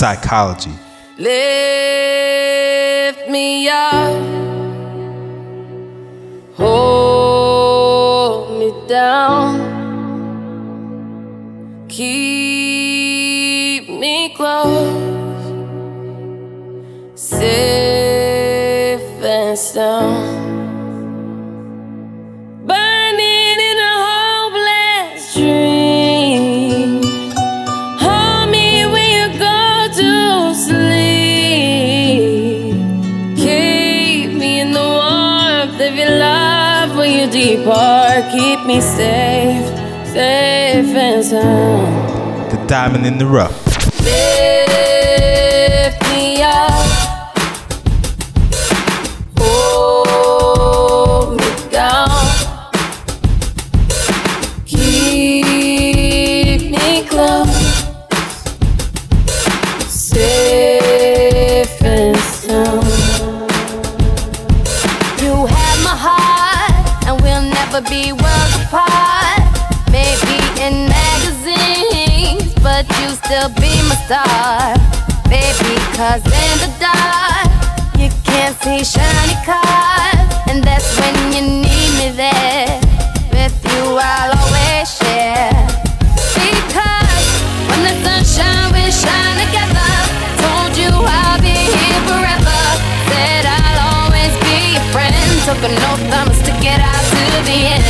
psychology. Lift me up. me safe, safe and sound. The diamond in the rough. star, baby. Cause in the dark, you can't see shiny cars, and that's when you need me there. With you, I'll always share. Because when the sunshine we shine together, told you I'll be here forever. Said I'll always be your friend. Took an oath, I must stick out to the end.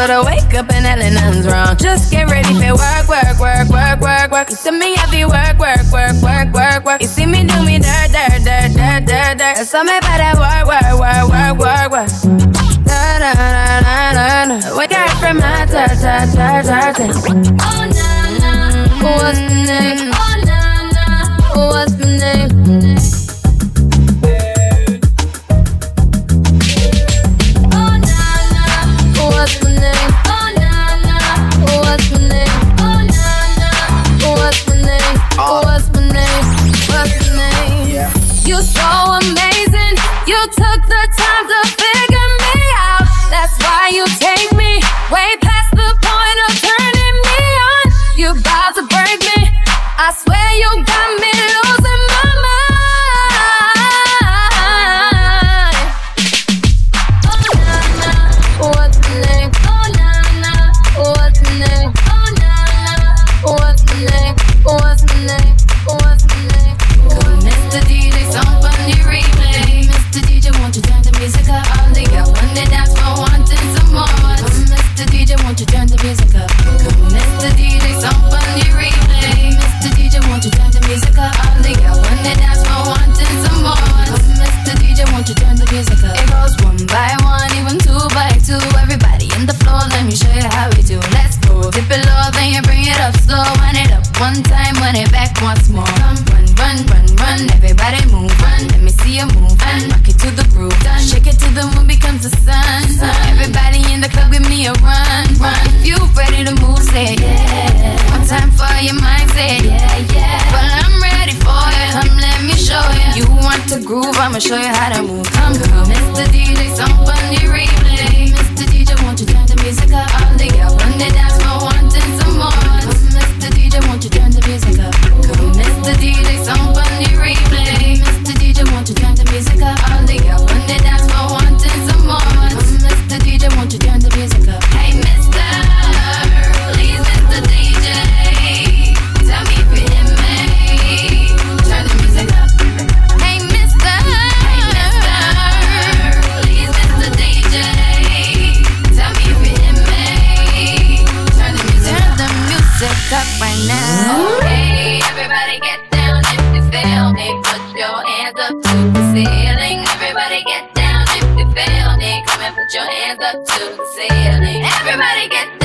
But I wake up and hell nothing's wrong. Just get ready for work, work, work, work, work, work. You see me every work, work, work, work, work, work. You see me do me dirt, dirt, dirt, dirt, dirt, dirt. That's all about that work, work, work, work, work, work. Da, da, da, da, da, da. Wake up from my ta ta ta ta ta. Oh na na. one the? took the time to figure me out. That's why you take me way past the point of turning me on. You about to break me. I swear you got. Somebody get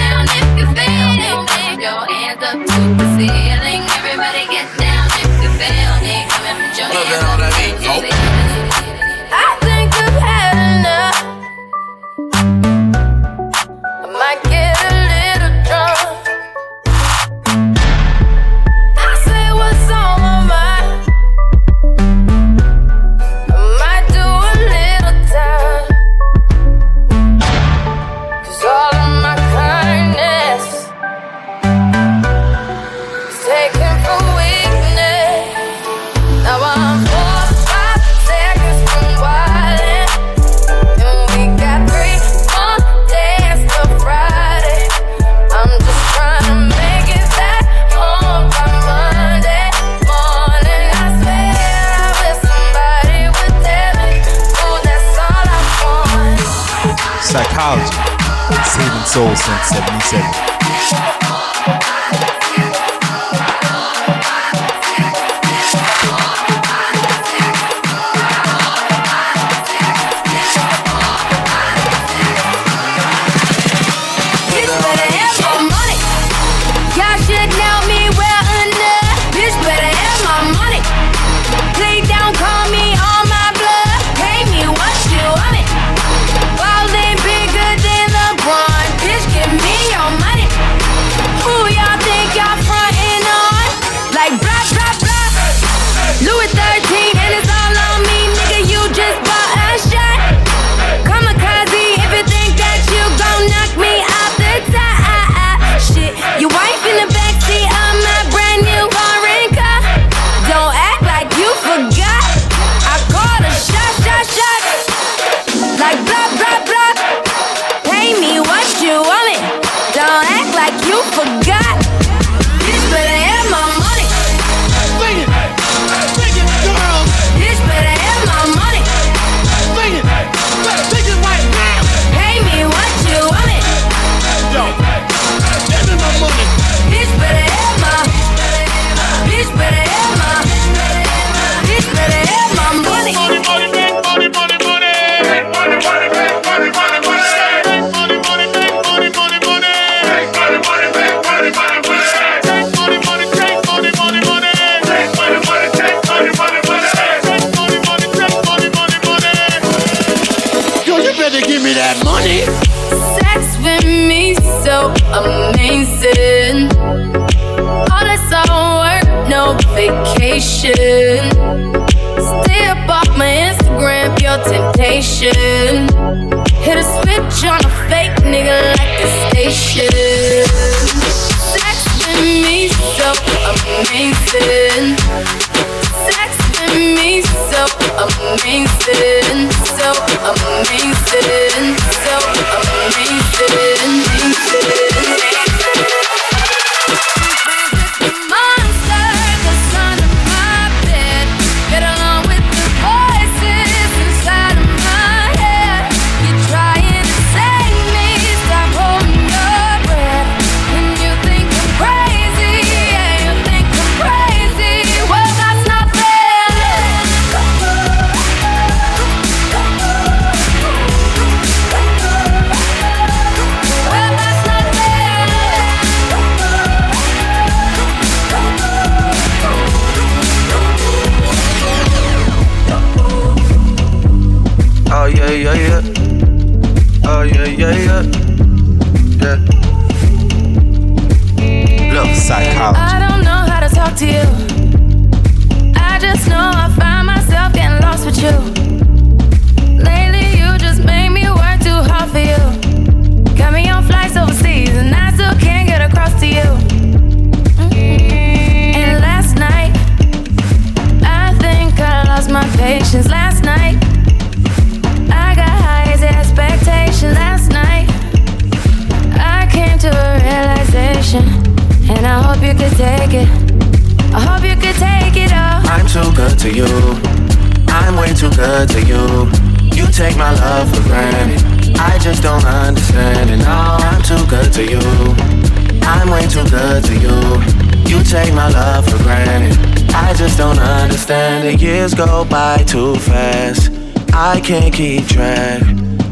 go by too fast. I can't keep track.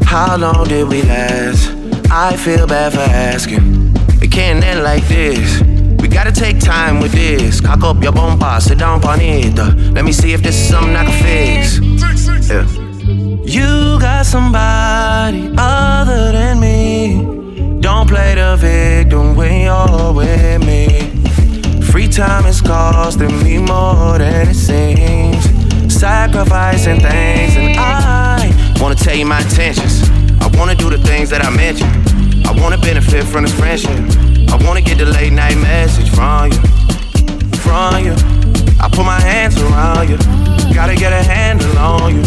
How long did we last? I feel bad for asking. It can't end like this. We gotta take time with this. Cock up your bomba, sit down, panita. Let me see if this is something I can fix. Yeah. You got somebody other than me. Don't play the victim when you're with me. Free time is costing me more than it seems sacrificing things, and I wanna tell you my intentions. I wanna do the things that I mentioned. I wanna benefit from this friendship. I wanna get the late night message from you, from you. I put my hands around you. Gotta get a handle on you.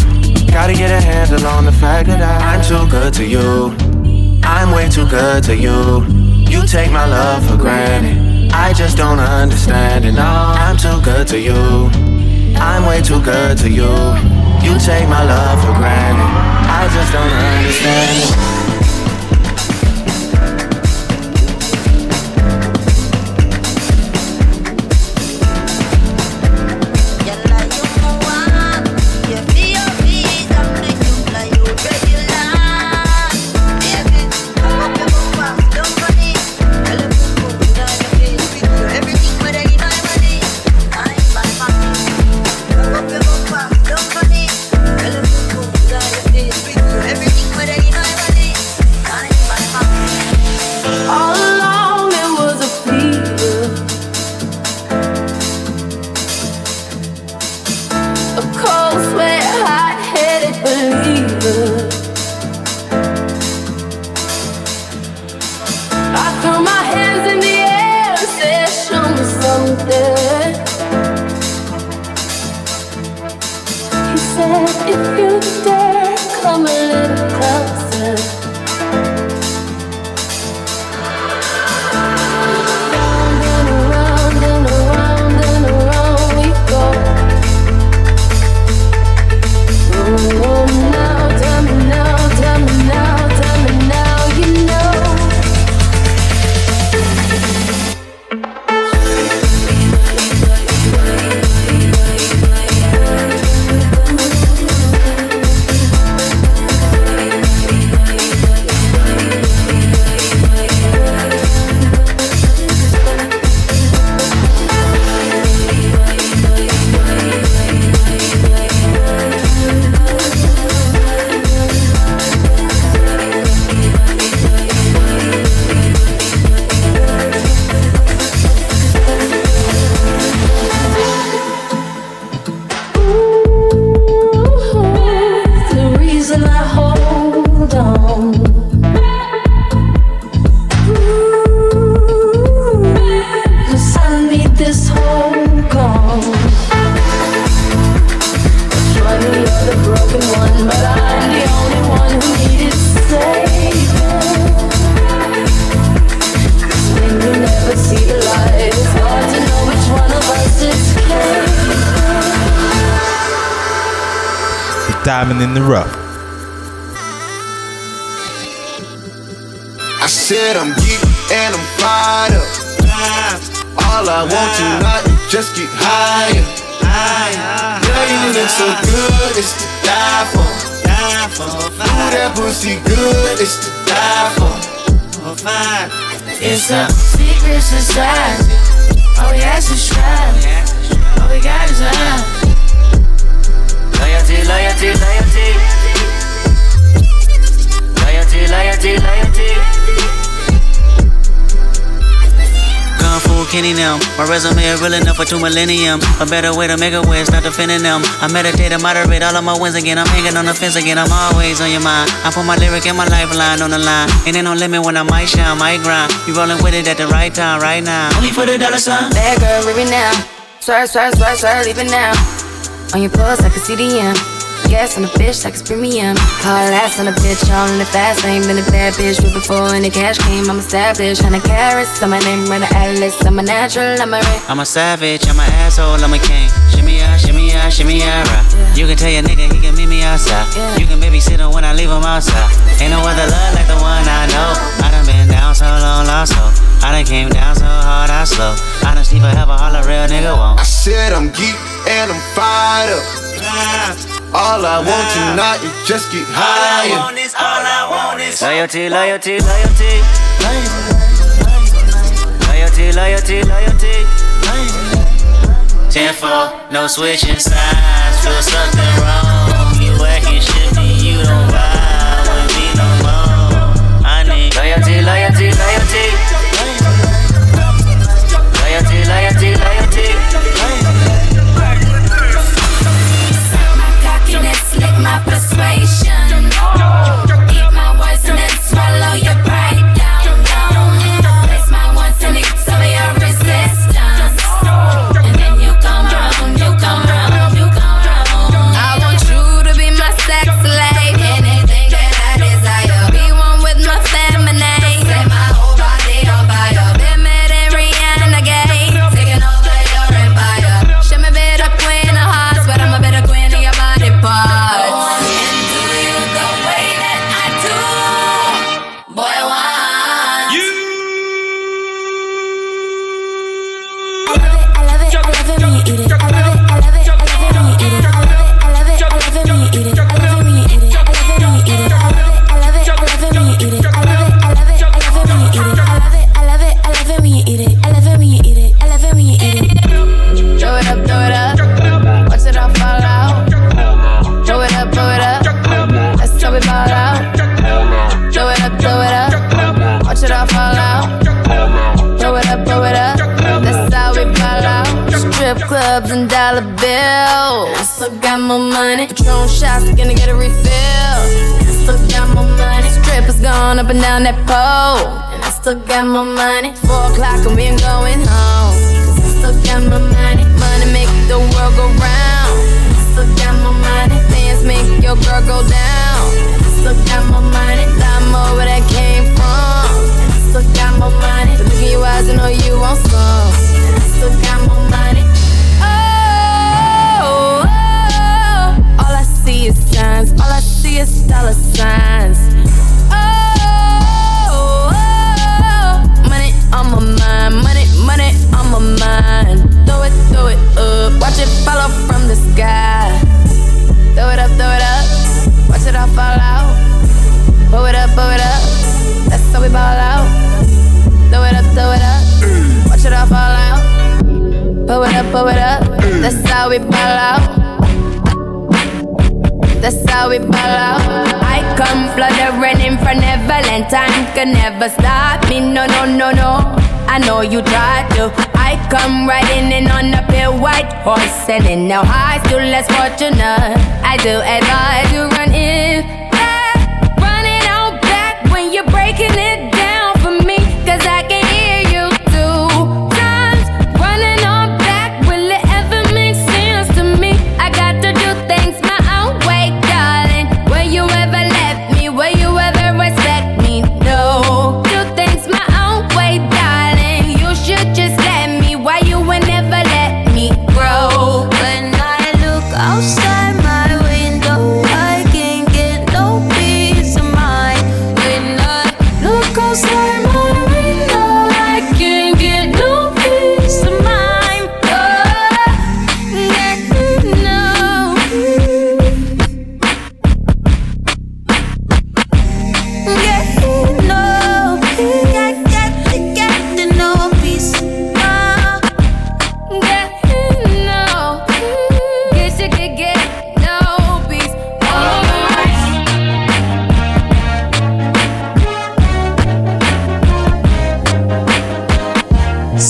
Gotta get a handle on the fact that I, I'm too good to you. I'm way too good to you. You take my love for granted. I just don't understand it. No, I'm too good to you. I'm way too good to you. You take my love for granted. I just don't understand it. For two millennium. A better way to make a way, start defending them. I meditate and moderate all of my wins again. I'm hanging on the fence again. I'm always on your mind. I put my lyric and my lifeline on the line. And ain't no limit when I might shine, might grind. You rolling with it at the right time, right now. Only for the dollar sign. Bad girl, leave it now. Swerve, swerve, swerve, swerve, leave it now. On your pulse, I can see the M. Gas on the bitch like it's premium. Hard ass on a bitch, all in the fast lane. Been a bad bitch, but before any cash came, I'm established. Hundred carats, on my name, run the atlas. I'm a natural, I'm a red. I'm a savage, I'm an asshole, I'm a king. Shimmy ya, shimmy ya, shimmy ya, right. You can tell your nigga he can meet me outside. You can babysit him when I leave him outside. Ain't no other love like the one I know. I done been down so long, lost so. I done came down so hard, I slow. I done sleep forever, all a holler, real nigga won't. I said I'm geek and I'm fired up. Ah. All I want tonight is just get higher. Loyalty, loyalty, loyalty. Loyalty, loyalty, loyalty. Ten four, no switching sides. Feel something wrong. Still got more money. Patron shots, gonna get a refill. I still got more money. Strippers going up and down that pole. And I still got more money. Four o'clock and we ain't going home. I still got more money. Money make the world go round. I still got more money. Dance make your girl go down. I still got more money. Lot more where that came from. And I still got more money. The look in your eyes, I know you want some. And I still got more money. See is signs. All I see is dollar signs. Oh, oh, money on my mind. Money, money on my mind. Throw it, throw it up. Watch it fall from the sky. Throw it up, throw it up. Watch it all fall out. Blow it up, blow it up. That's how we ball out. Throw it up, throw it up. Watch it all fall out. Blow it up, blow it up. That's how we ball out. That's how we out. I come fluttering in for Neverland. Time can never stop me. No, no, no, no. I know you tried to. I come riding in on a pale white horse, and in no high, still less fortunate. I do advise you run in back, running out back when you're breaking it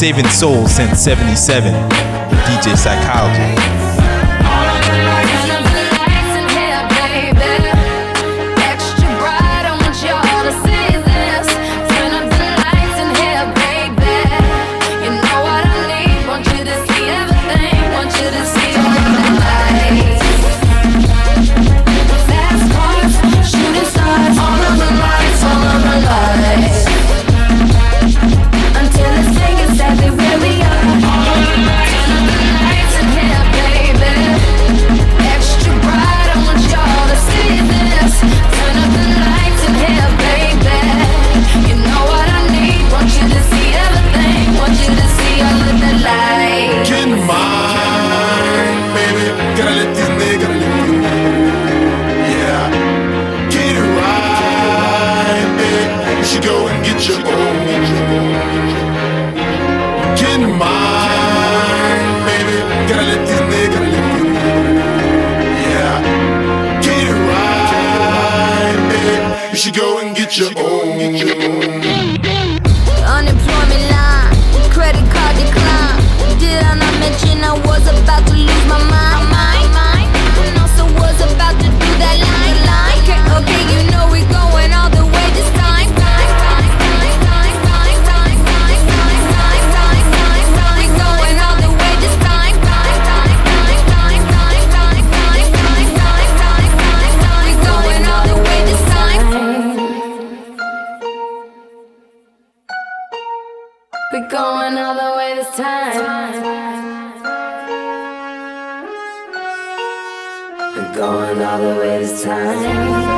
Saving Soul since 77. DJ Psychology. all the way time.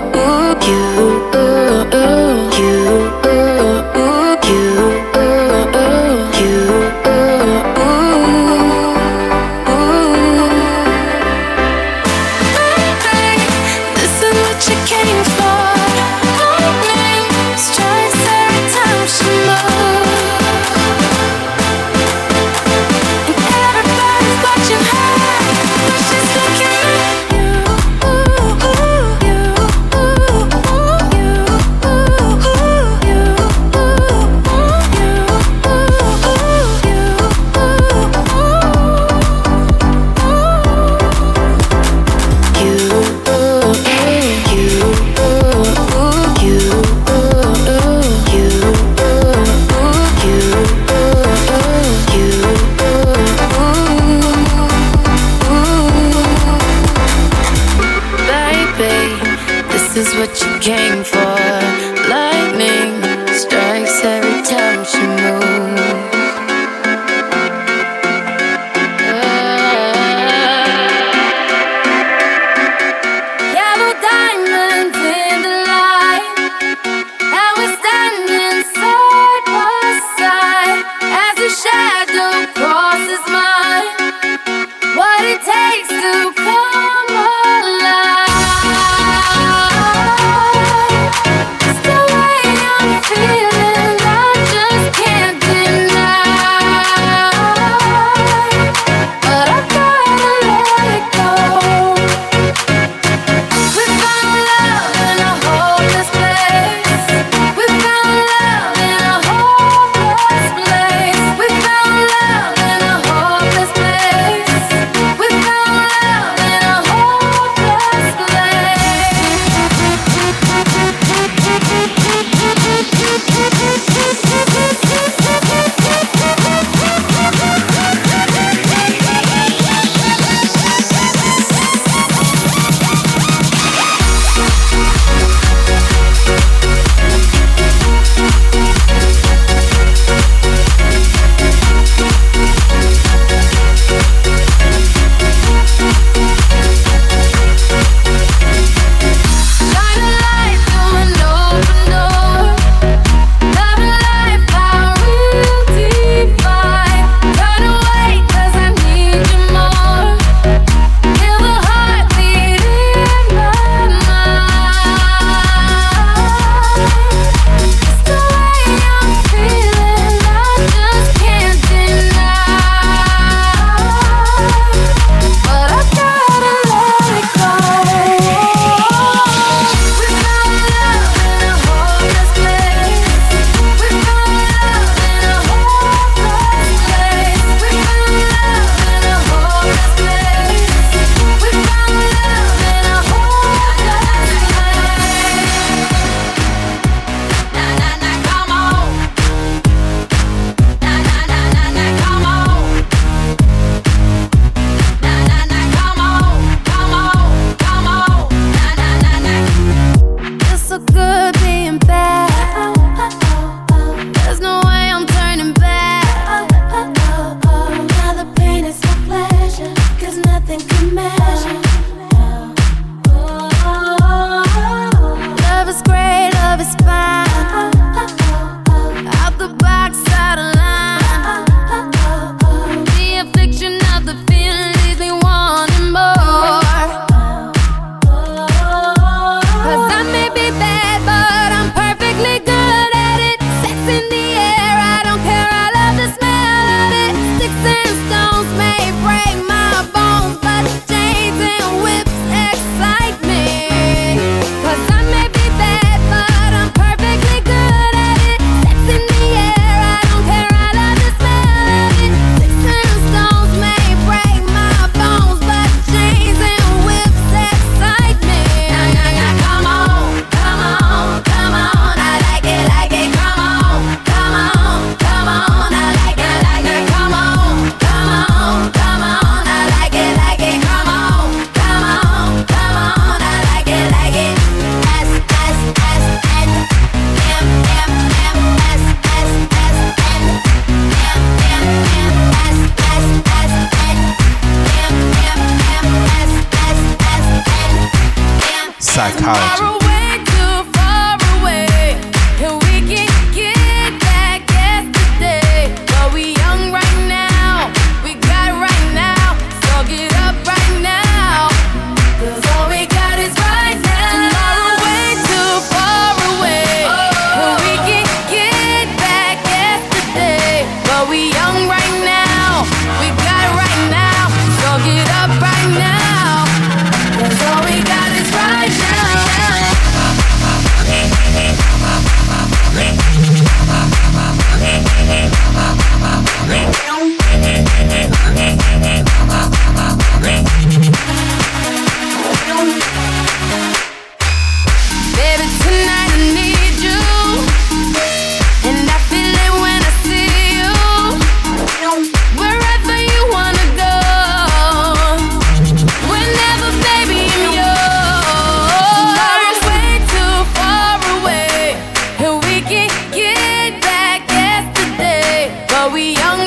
diamond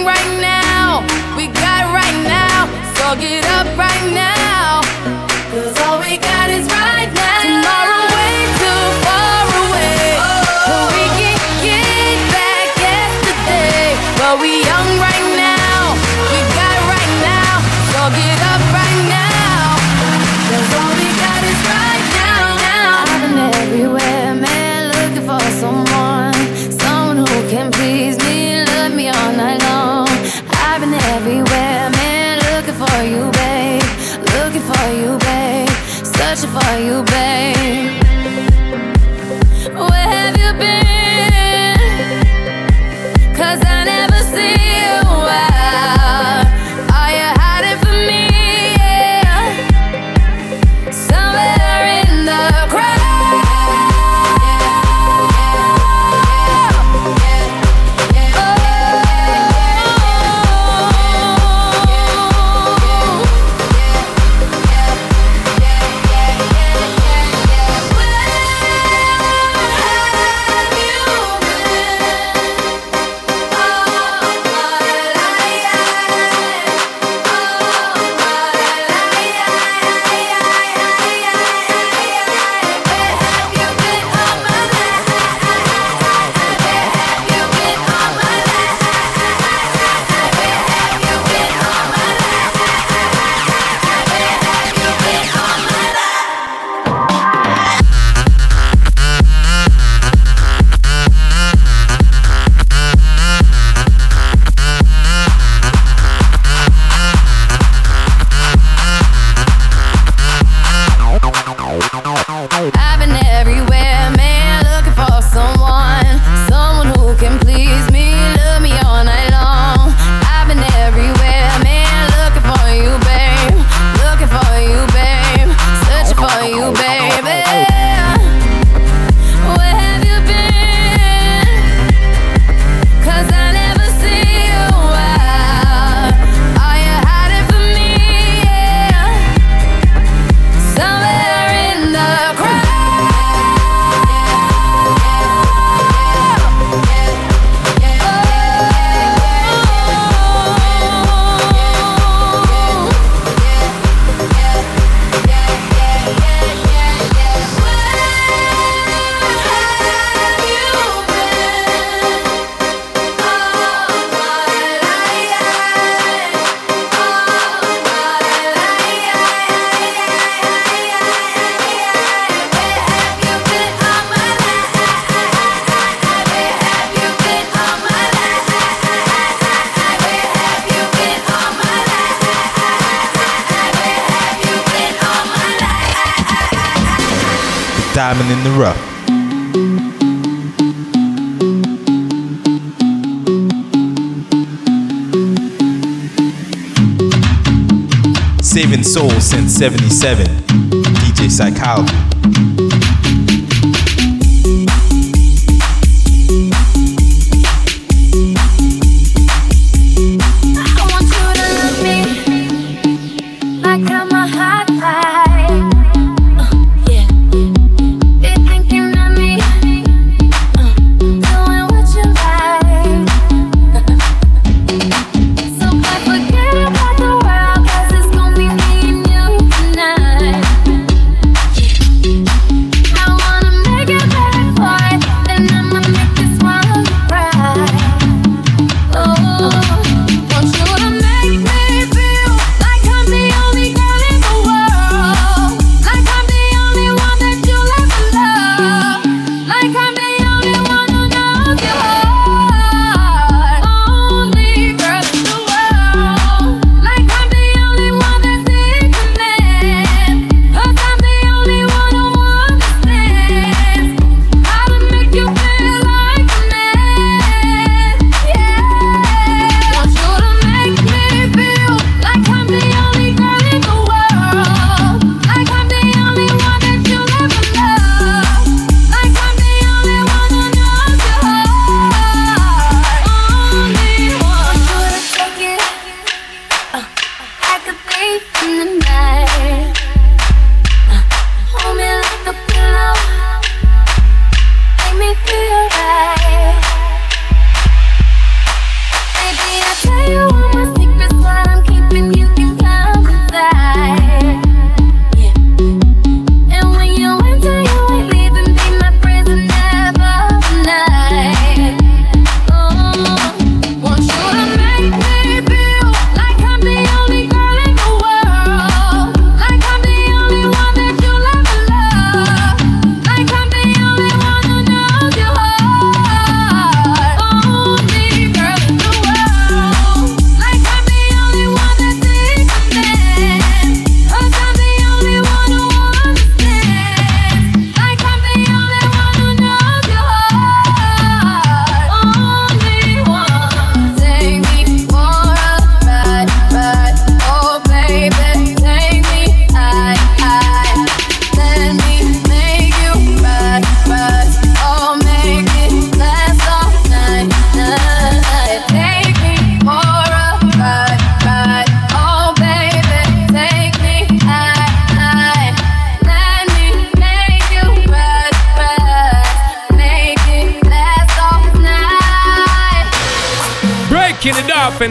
Soul since 77. DJ Psychology.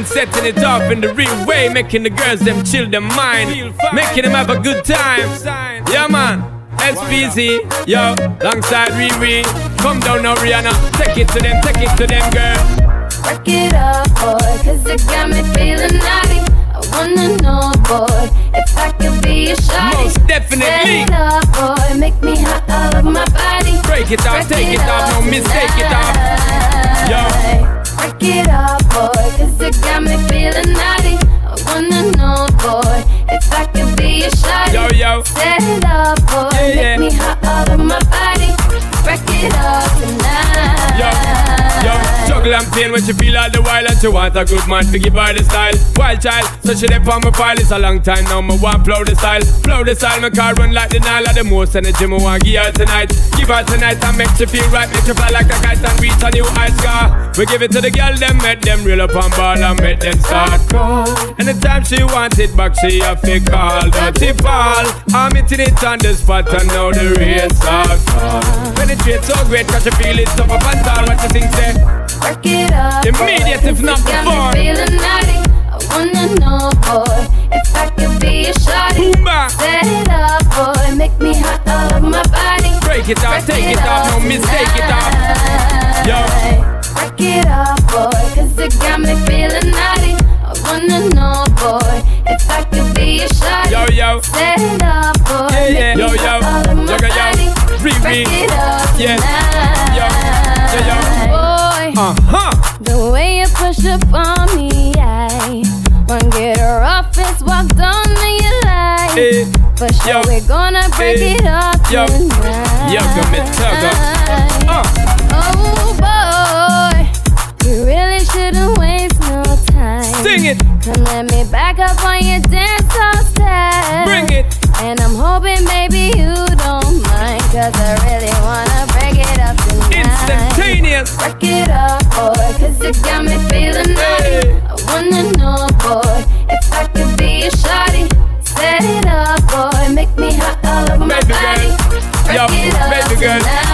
Setting it off in the real way, making the girls them chill their mind, making them have a good time. Yeah, man. SPZ, yo, alongside Riri. Come down now, Rihanna. Take it to them, take it to them, girl. Work it up, boy, cause it got me feeling naughty. I wanna know, boy, if I could be a shawty. Most definitely. Set it up, boy, make me hot all over my body. Break it off, take it, it off, no mistake it off. Yo. It up, boy, cause it got me feeling naughty. I wanna know, boy, if I could be a shawty. Yo, yo. Set it up, boy, yeah, yeah. make me hot all over my body. Break it up tonight. Yo, yo juggle and when she feel all the while and she want a good man to give her the style. Wild child, so she dip on my file. It's a long time now, me want flow the style. Flow the style, my car run like the Nile of the most energy me want give her tonight. Give her tonight and make she feel right, make she fly like a kite and reach a new high scar. We give it to the girl, them make them real up on ball and make them start call. Anytime she want it back, she have to call. Dirty Paul, I'm hitting it on the spot and now the race start. Penetrate so great, cause she feel it up up and down. What you think, say? Work it up. Immediate, if not before. Feeling naughty. I wanna know, boy, if I could be a shawty. Boomba. Set it up, boy, make me hot all over my body. Break it off, take it, it off, no mistake it off. Yo. Work it up, boy, cause it got me feeling naughty. I wanna know, boy, if I could be a shawty. Yo, yo. Set it up, boy, yeah, yeah. Boy, uh-huh. the way you push up on me, I wanna get rough as walked on me, you like. Hey. For sure, Yo. we're gonna break Hey. it up Yo. tonight. Yo, go me tug up. Uh. Oh boy, you really shouldn't waste no time. Sing it. Come let me back up on your dance floor step. Bring it. And I'm hoping, baby, you don't mind. Cause I really Instantaneous. Break it up, boy, cause it got me feeling naughty. I wanna know, boy, if I could be a shawty. Set it up, boy, make me hot all over my body. girl. Yo, it up baby girl. tonight.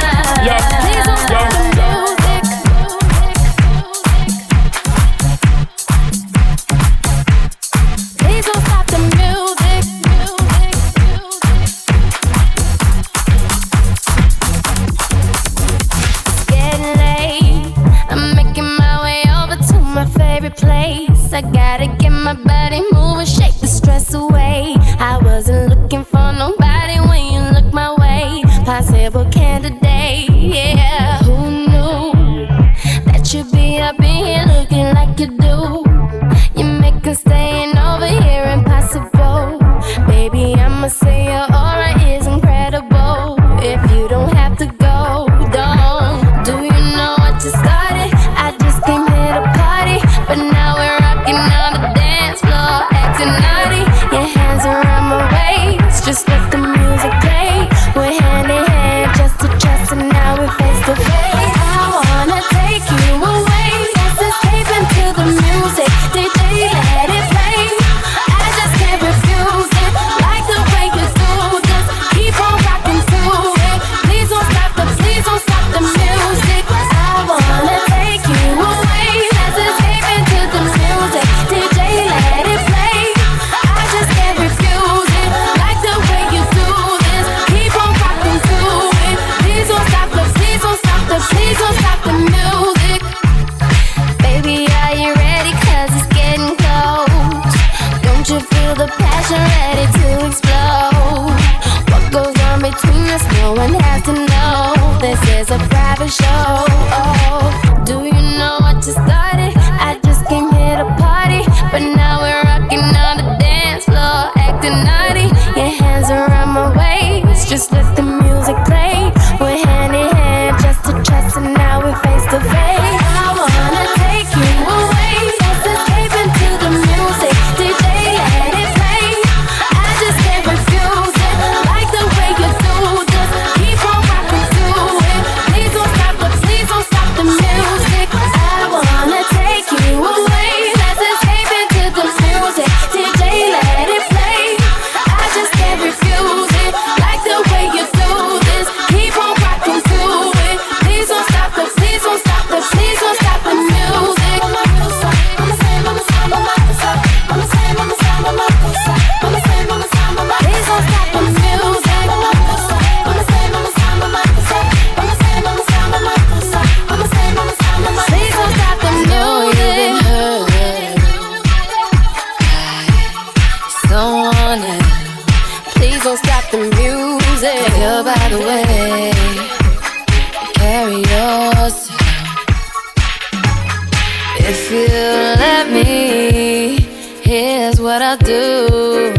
What I'll do.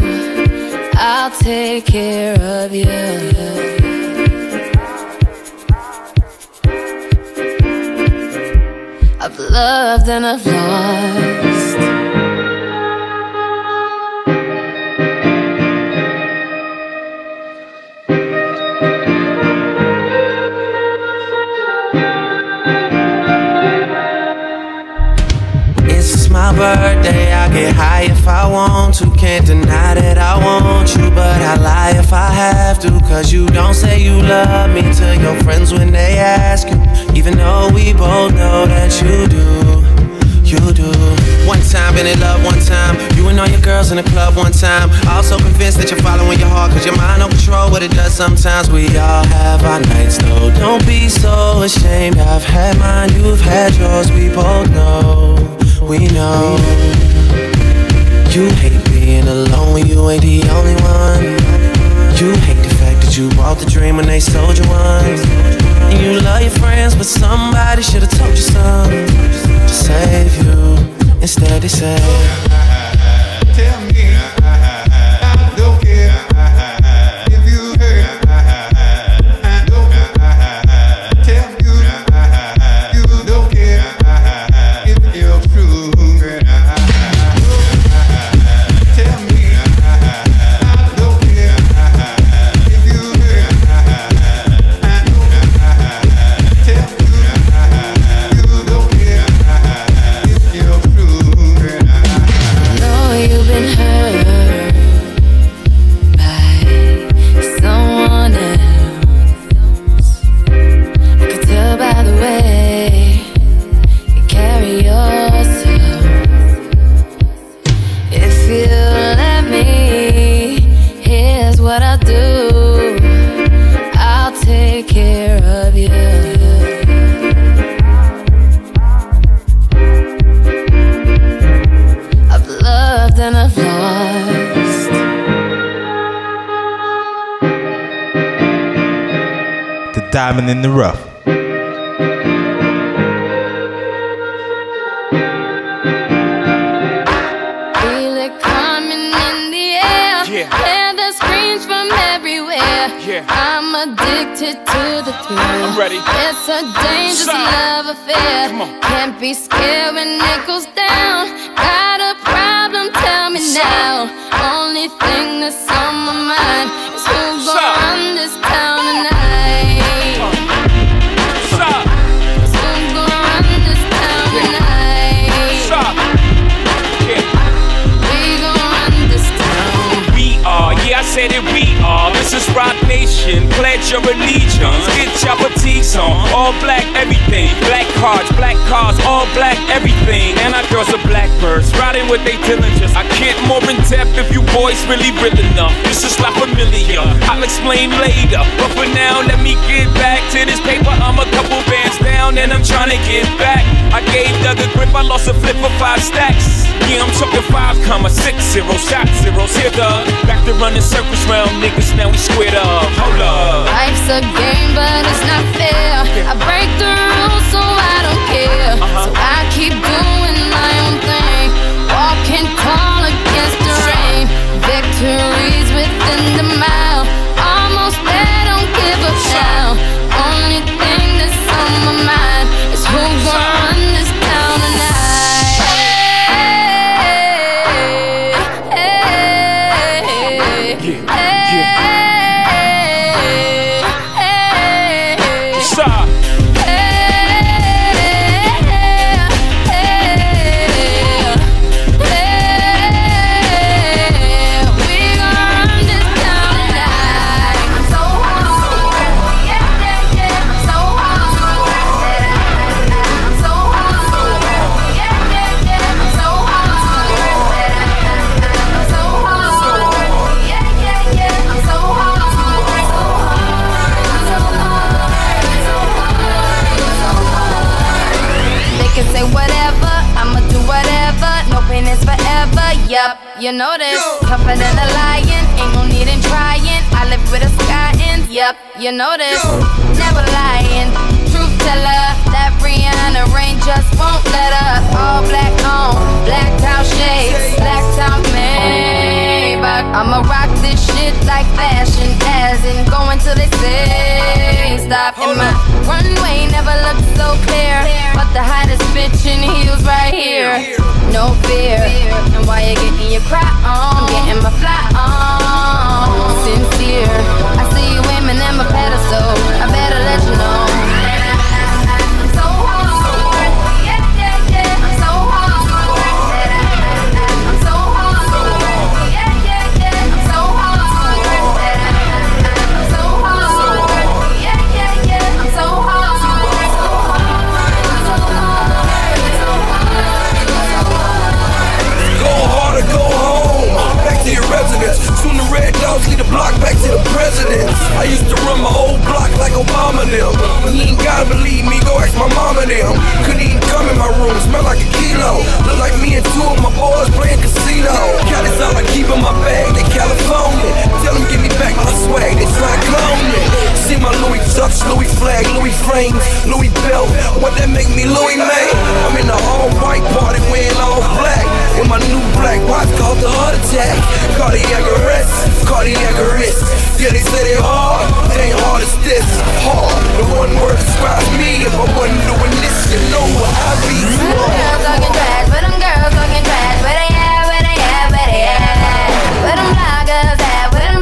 I'll take care of you. I've loved and I've lost. It's my birthday, I get high if I want to. Can't deny that I want you, but I lie if I have to. Cause you don't say you love me to your friends when they ask you. Even though we both know that you do, you do. One time, been in love one time. You and all your girls in the club one time. Also convinced that you're following your heart, cause your mind don't control what it does sometimes. We all have our nights, though. Don't be so ashamed. I've had mine, you've had yours. We both know, we know. You hate being alone when you ain't the only one. You hate the fact that you bought the dream when they sold you one. And you love your friends, but somebody should have told you something to save you. Instead, they say, in the rough. Feel it coming in the air. Hear the screams from everywhere. I'm addicted to the thrill. I'm ready. It's a dangerous love affair. Can't be scared when it goes down. Got nation, pledge your allegiance. Get your fatigues on, all black everything. Black cards, black cars, all black everything. And our girls are blackbirds, riding with they diligence. I can't more in depth if you boys really real enough. This is not familiar, I'll explain later. But for now, let me get back to this paper. I'm a couple bands down and I'm trying to get back. I gave Doug a grip, I lost a flip for five stacks. Yeah, I'm talking five comma six zero shot zeros here, Doug. Back to running circles round niggas, now we squared up. Hold up. Life's a game, but it's not fair. I break the rules, so I don't care. Uh-huh. So I keep doing my own thing, walking tall against the rain. Victories within the mile, you know. Two of my boys playing casino. Cali all I keep in my bag, they California. Tell them give me back my swag, they try to clone me. See my Louis Tux, Louis flag, Louis frames, Louis belt. What that make me Louis May? I'm in the all white party wearing all black. With my new black watch called the heart attack. Cardiac arrest, cardiac arrest. Yeah, they say they hard, they ain't hard as this. Hard, the one word describes me. If I wasn't doing this, you know what I'd be. Them Girls talking trash, but them girls talking trash. Where they at? Where they at? Where they at? Where them bloggers at? Where them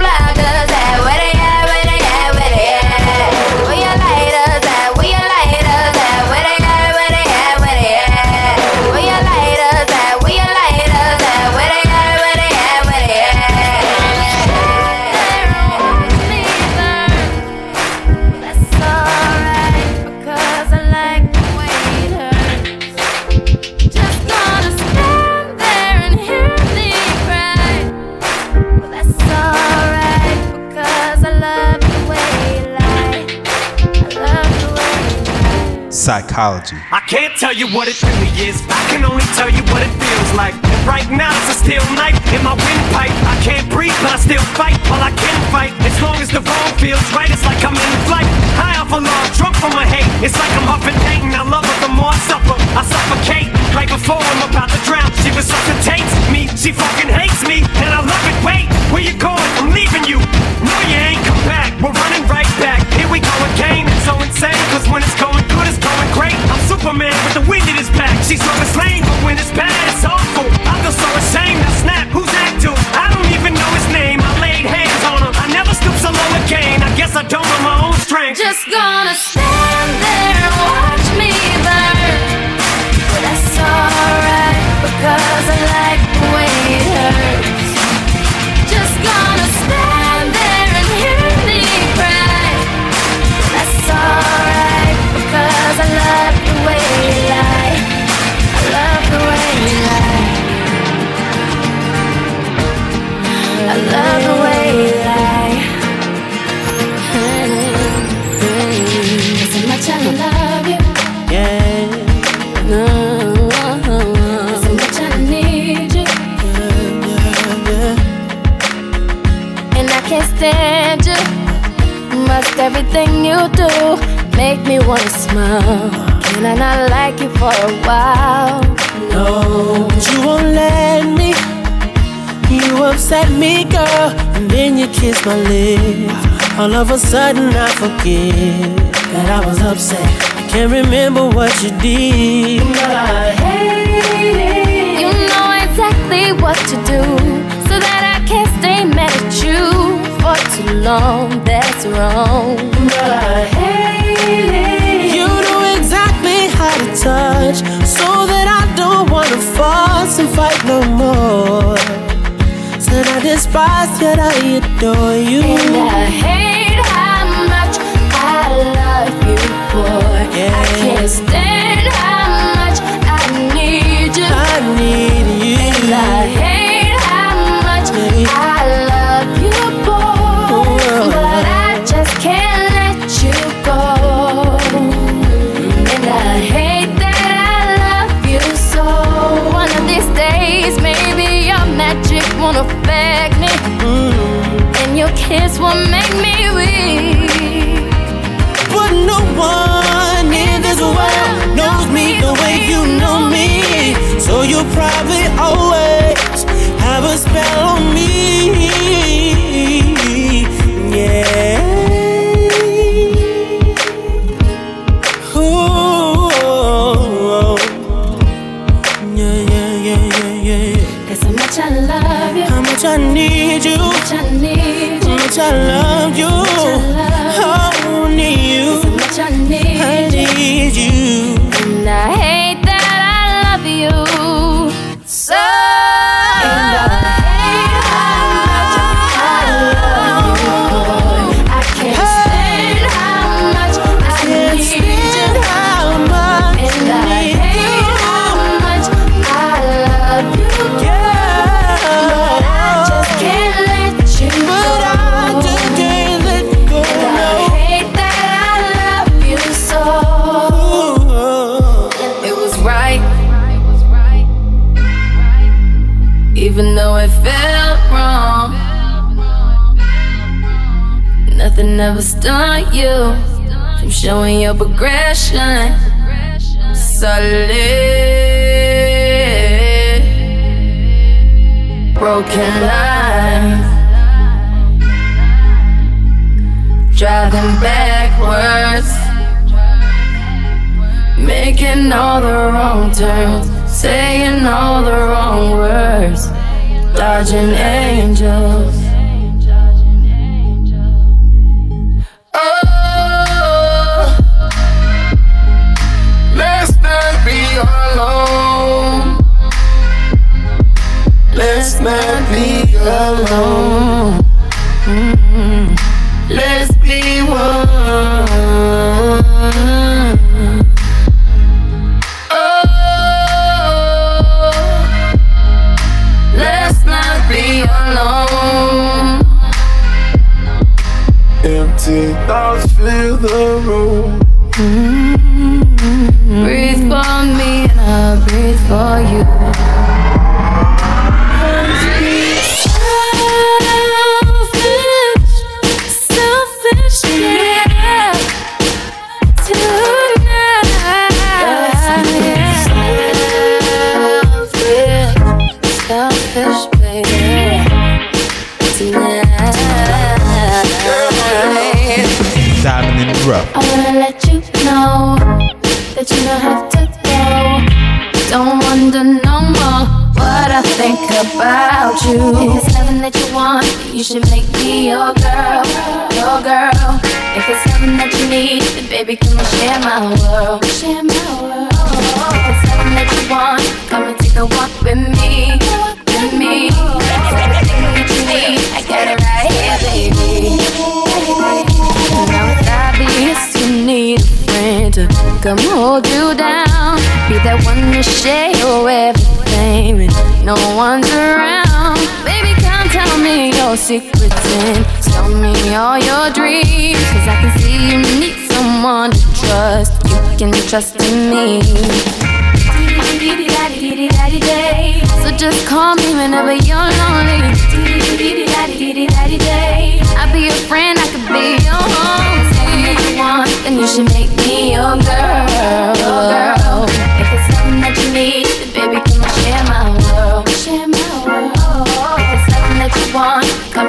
I can't tell you what it really is. I can only tell you what it feels like. And right now it's a steel knife in my windpipe. I can't breathe, but I still fight while I can't fight. As long as the wrong feels right, it's like I'm in flight. High off a log, drunk from my hate. It's like I'm huffing pain. I love her the more I suffer. I suffocate right before I'm about to drown. She resuscitates me. She fucking hates me, and I love it. Wait, where you going? I'm leaving you. No, you ain't come back. We're running right back. Here we go again. It's so insane, cause when it's going Superman with the wind in his back. She's so slain, but when it's bad, it's awful. I feel so ashamed. I snap. Who's that dude? I don't even know his name. I laid hands on him. I never stoop so low again. I guess I don't know my own strength. Just gonna stand everything you do make me wanna smile. Can I not like you for a while? No, but you won't let me. You upset me, girl, and then you kiss my lips. All of a sudden, I forget that I was upset. I can't remember what you did. But I hate it. You know exactly what to do too long. That's wrong. But I hate it. You know exactly how to touch so that I don't wanna fuss and fight no more. Said I despise yet I adore you. And I hate how much I love you, boy. I can't stand how much I need you. I need you. And I won't affect me. Mm. And your kiss will make me weak. Love Nothing ever stopped you from showing your progression. Solid. Broken lines. Driving backwards. Making all the wrong turns, saying all the wrong words, dodging angels. Let's not be alone. Mm-mm. Let's be one. Oh, let's not be alone. Empty thoughts fill the room. Breathe about you. If it's something that you want, you should make me your girl, your girl. If it's something that you need, then baby, come and share my world, share my world. If it's something that you want, come and take a walk with me, with me. If it's everything that you need, I got it right here, baby. Now it's obvious you need a friend to come hold you down. Be that one to share your everything when no one's around. Baby, come tell me your your secrets and tell me all your dreams. Cause I can see you need someone to trust. You can trust in me. So just call me whenever you're lonely. I'll be your friend, I could be your home. If you want, then you should make me your girl. If it's something that you need, then baby, come and share my world. Share my world. If it's something that you want, come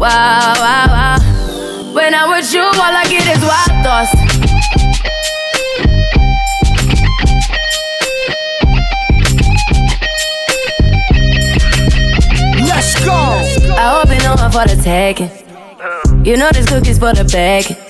Wow, wow, wow. When I'm with you, all I get is wild thoughts. Let's go. I hope you know I'm for the taking. You know this cookie's for the bag.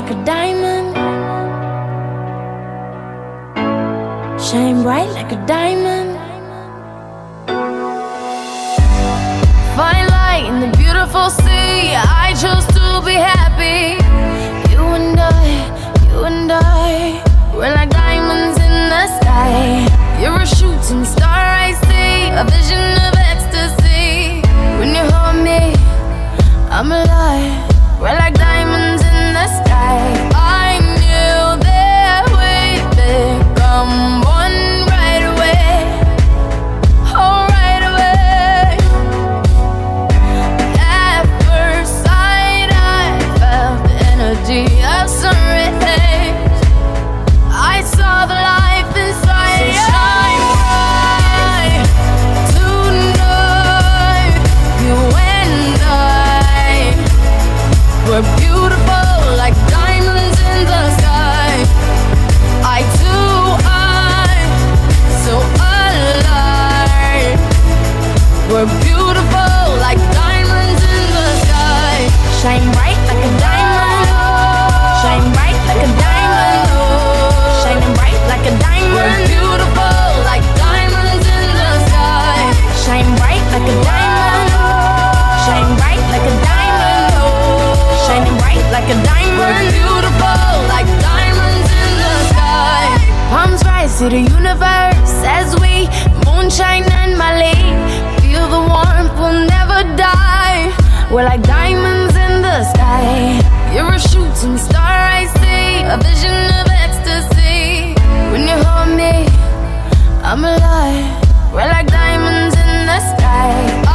Like a diamond. Shine bright like a diamond. Fine light in the beautiful sea. I chose to be happy. You and I, you and I, we're like diamonds in the sky. You're a shooting star, I see, a vision of ecstasy. When you hold me, I'm alive. We're like like a We're diamond. beautiful like diamonds in the sky. Palms rise to the universe as we moonshine and molly. Feel the warmth, we'll never die. We're like diamonds in the sky. You're a shooting star, I see. A vision of ecstasy. When you hold me, I'm alive. We're like diamonds in the sky.